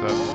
So